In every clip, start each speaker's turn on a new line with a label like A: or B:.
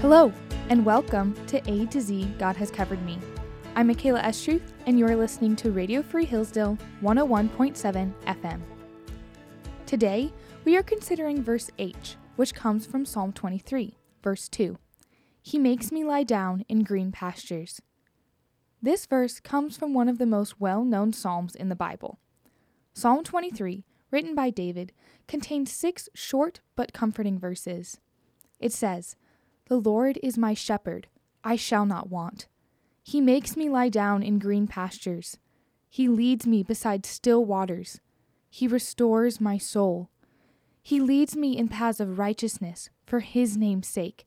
A: Hello, and welcome to A to Z God Has Covered Me. I'm Michaela Estruth, and you're listening to Radio Free Hillsdale 101.7 FM. Today, we are considering verse H, which comes from Psalm 23, verse 2. He makes me lie down in green pastures. This verse comes from one of the most well known Psalms in the Bible. Psalm 23, written by David, contains six short but comforting verses. It says, The Lord is my shepherd, I shall not want. He makes me lie down in green pastures. He leads me beside still waters. He restores my soul. He leads me in paths of righteousness for his name's sake.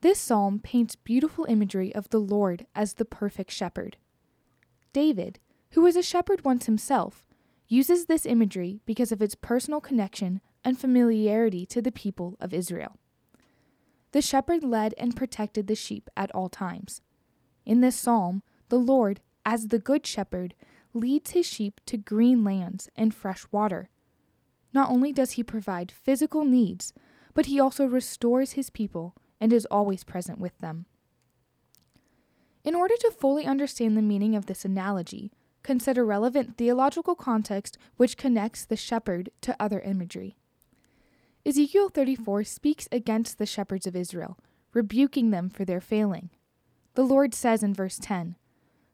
A: This psalm paints beautiful imagery of the Lord as the perfect shepherd. David, who was a shepherd once himself, uses this imagery because of its personal connection and familiarity to the people of Israel. The shepherd led and protected the sheep at all times. In this psalm, the Lord, as the good shepherd, leads his sheep to green lands and fresh water not only does he provide physical needs, but he also restores his people and is always present with them. In order to fully understand the meaning of this analogy, consider relevant theological context which connects the shepherd to other imagery. Ezekiel 34 speaks against the shepherds of Israel, rebuking them for their failing. The Lord says in verse 10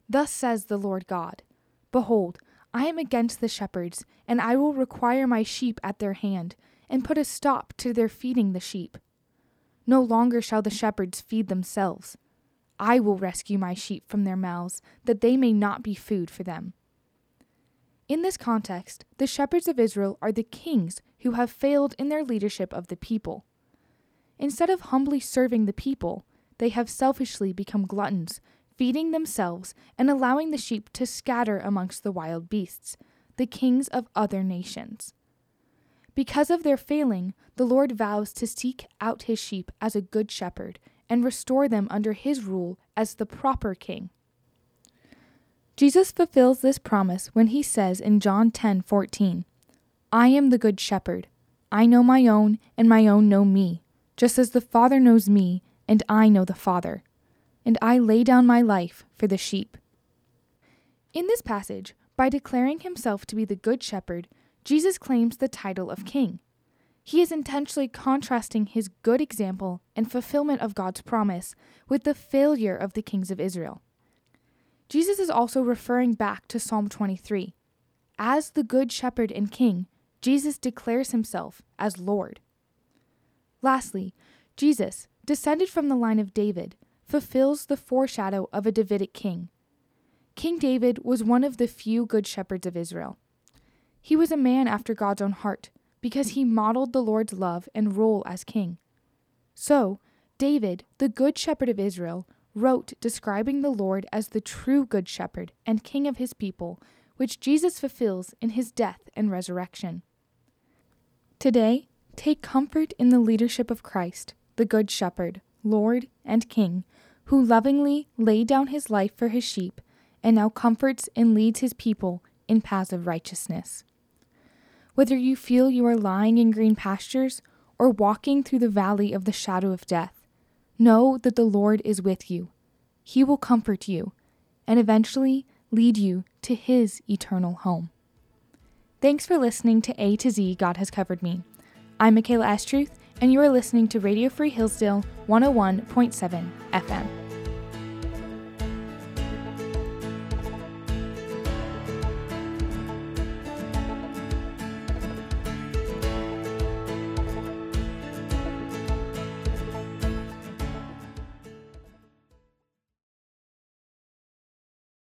A: Thus says the Lord God Behold, I am against the shepherds, and I will require my sheep at their hand, and put a stop to their feeding the sheep. No longer shall the shepherds feed themselves. I will rescue my sheep from their mouths, that they may not be food for them. In this context, the shepherds of Israel are the kings who have failed in their leadership of the people. Instead of humbly serving the people, they have selfishly become gluttons feeding themselves and allowing the sheep to scatter amongst the wild beasts, the kings of other nations. Because of their failing, the Lord vows to seek out his sheep as a good shepherd and restore them under his rule as the proper king. Jesus fulfills this promise when he says in John 10:14, I am the good shepherd. I know my own, and my own know me, just as the Father knows me, and I know the Father and I lay down my life for the sheep. In this passage, by declaring himself to be the Good Shepherd, Jesus claims the title of King. He is intentionally contrasting his good example and fulfillment of God's promise with the failure of the kings of Israel. Jesus is also referring back to Psalm 23. As the Good Shepherd and King, Jesus declares himself as Lord. Lastly, Jesus, descended from the line of David, fulfills the foreshadow of a Davidic king. King David was one of the few good shepherds of Israel. He was a man after God's own heart because he modeled the Lord's love and rule as king. So, David, the good shepherd of Israel, wrote describing the Lord as the true good shepherd and king of his people, which Jesus fulfills in his death and resurrection. Today, take comfort in the leadership of Christ, the good shepherd, Lord, and King who lovingly laid down his life for his sheep, and now comforts and leads his people in paths of righteousness. Whether you feel you are lying in green pastures or walking through the valley of the shadow of death, know that the Lord is with you. He will comfort you and eventually lead you to his eternal home. Thanks for listening to A to Z God Has Covered Me. I'm Michaela Estruth and you are listening to Radio Free Hillsdale 101.7 FM.